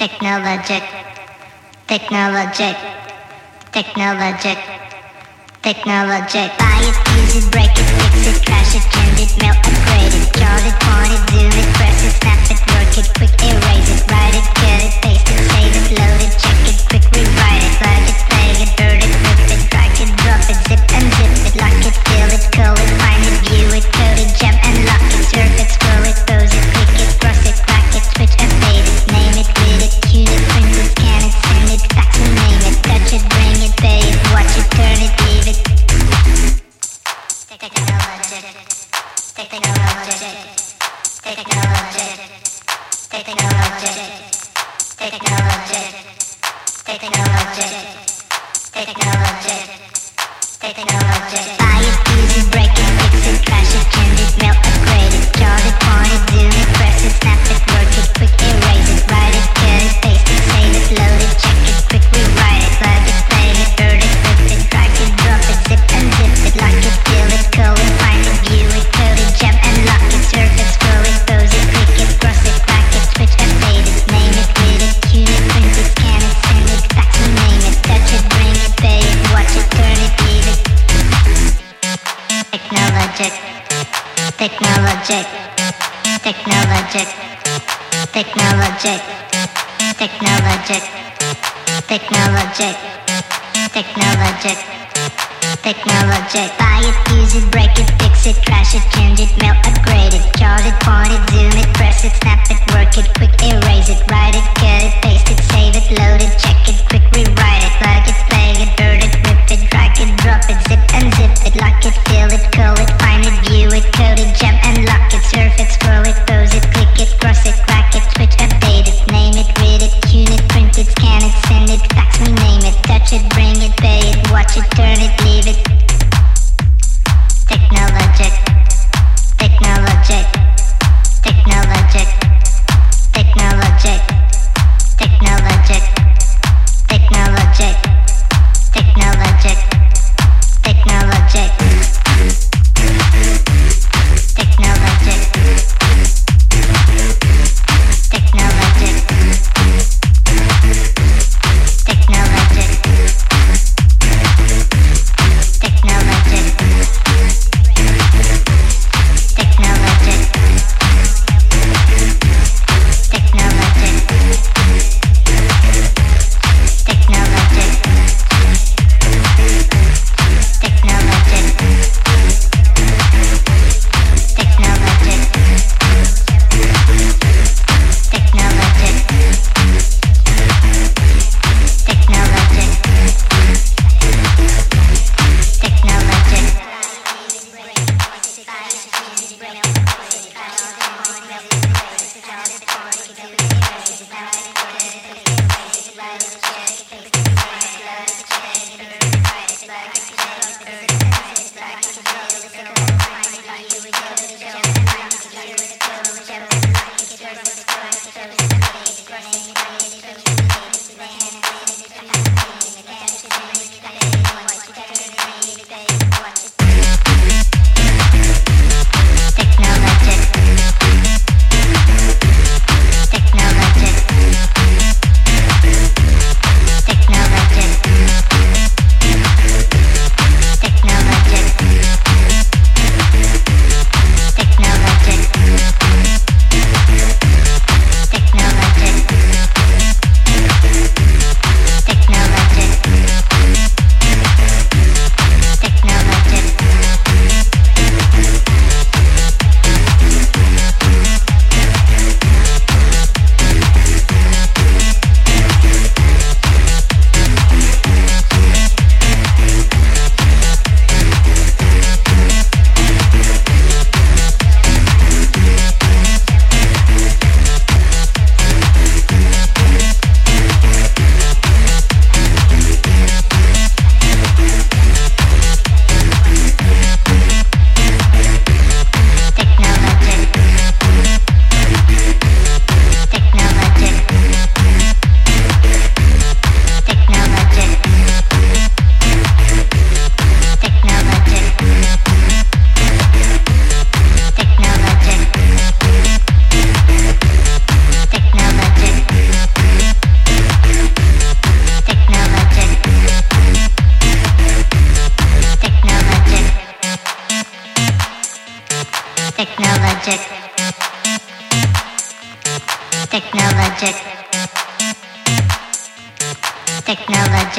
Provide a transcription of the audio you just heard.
technologic, technologic, technologic, technologic. Buy it, use it, break it, fix it, crash it, change it, melt, upgrade it. Loaded, check technologic, technologic, technologic, technologic, technologic, technologic, technologic. Buy it, use it, break it, fix it, crash it, change it, melt, upgrade it, chart it, point it, zoom it, press it, snap it, work it, quick erase it.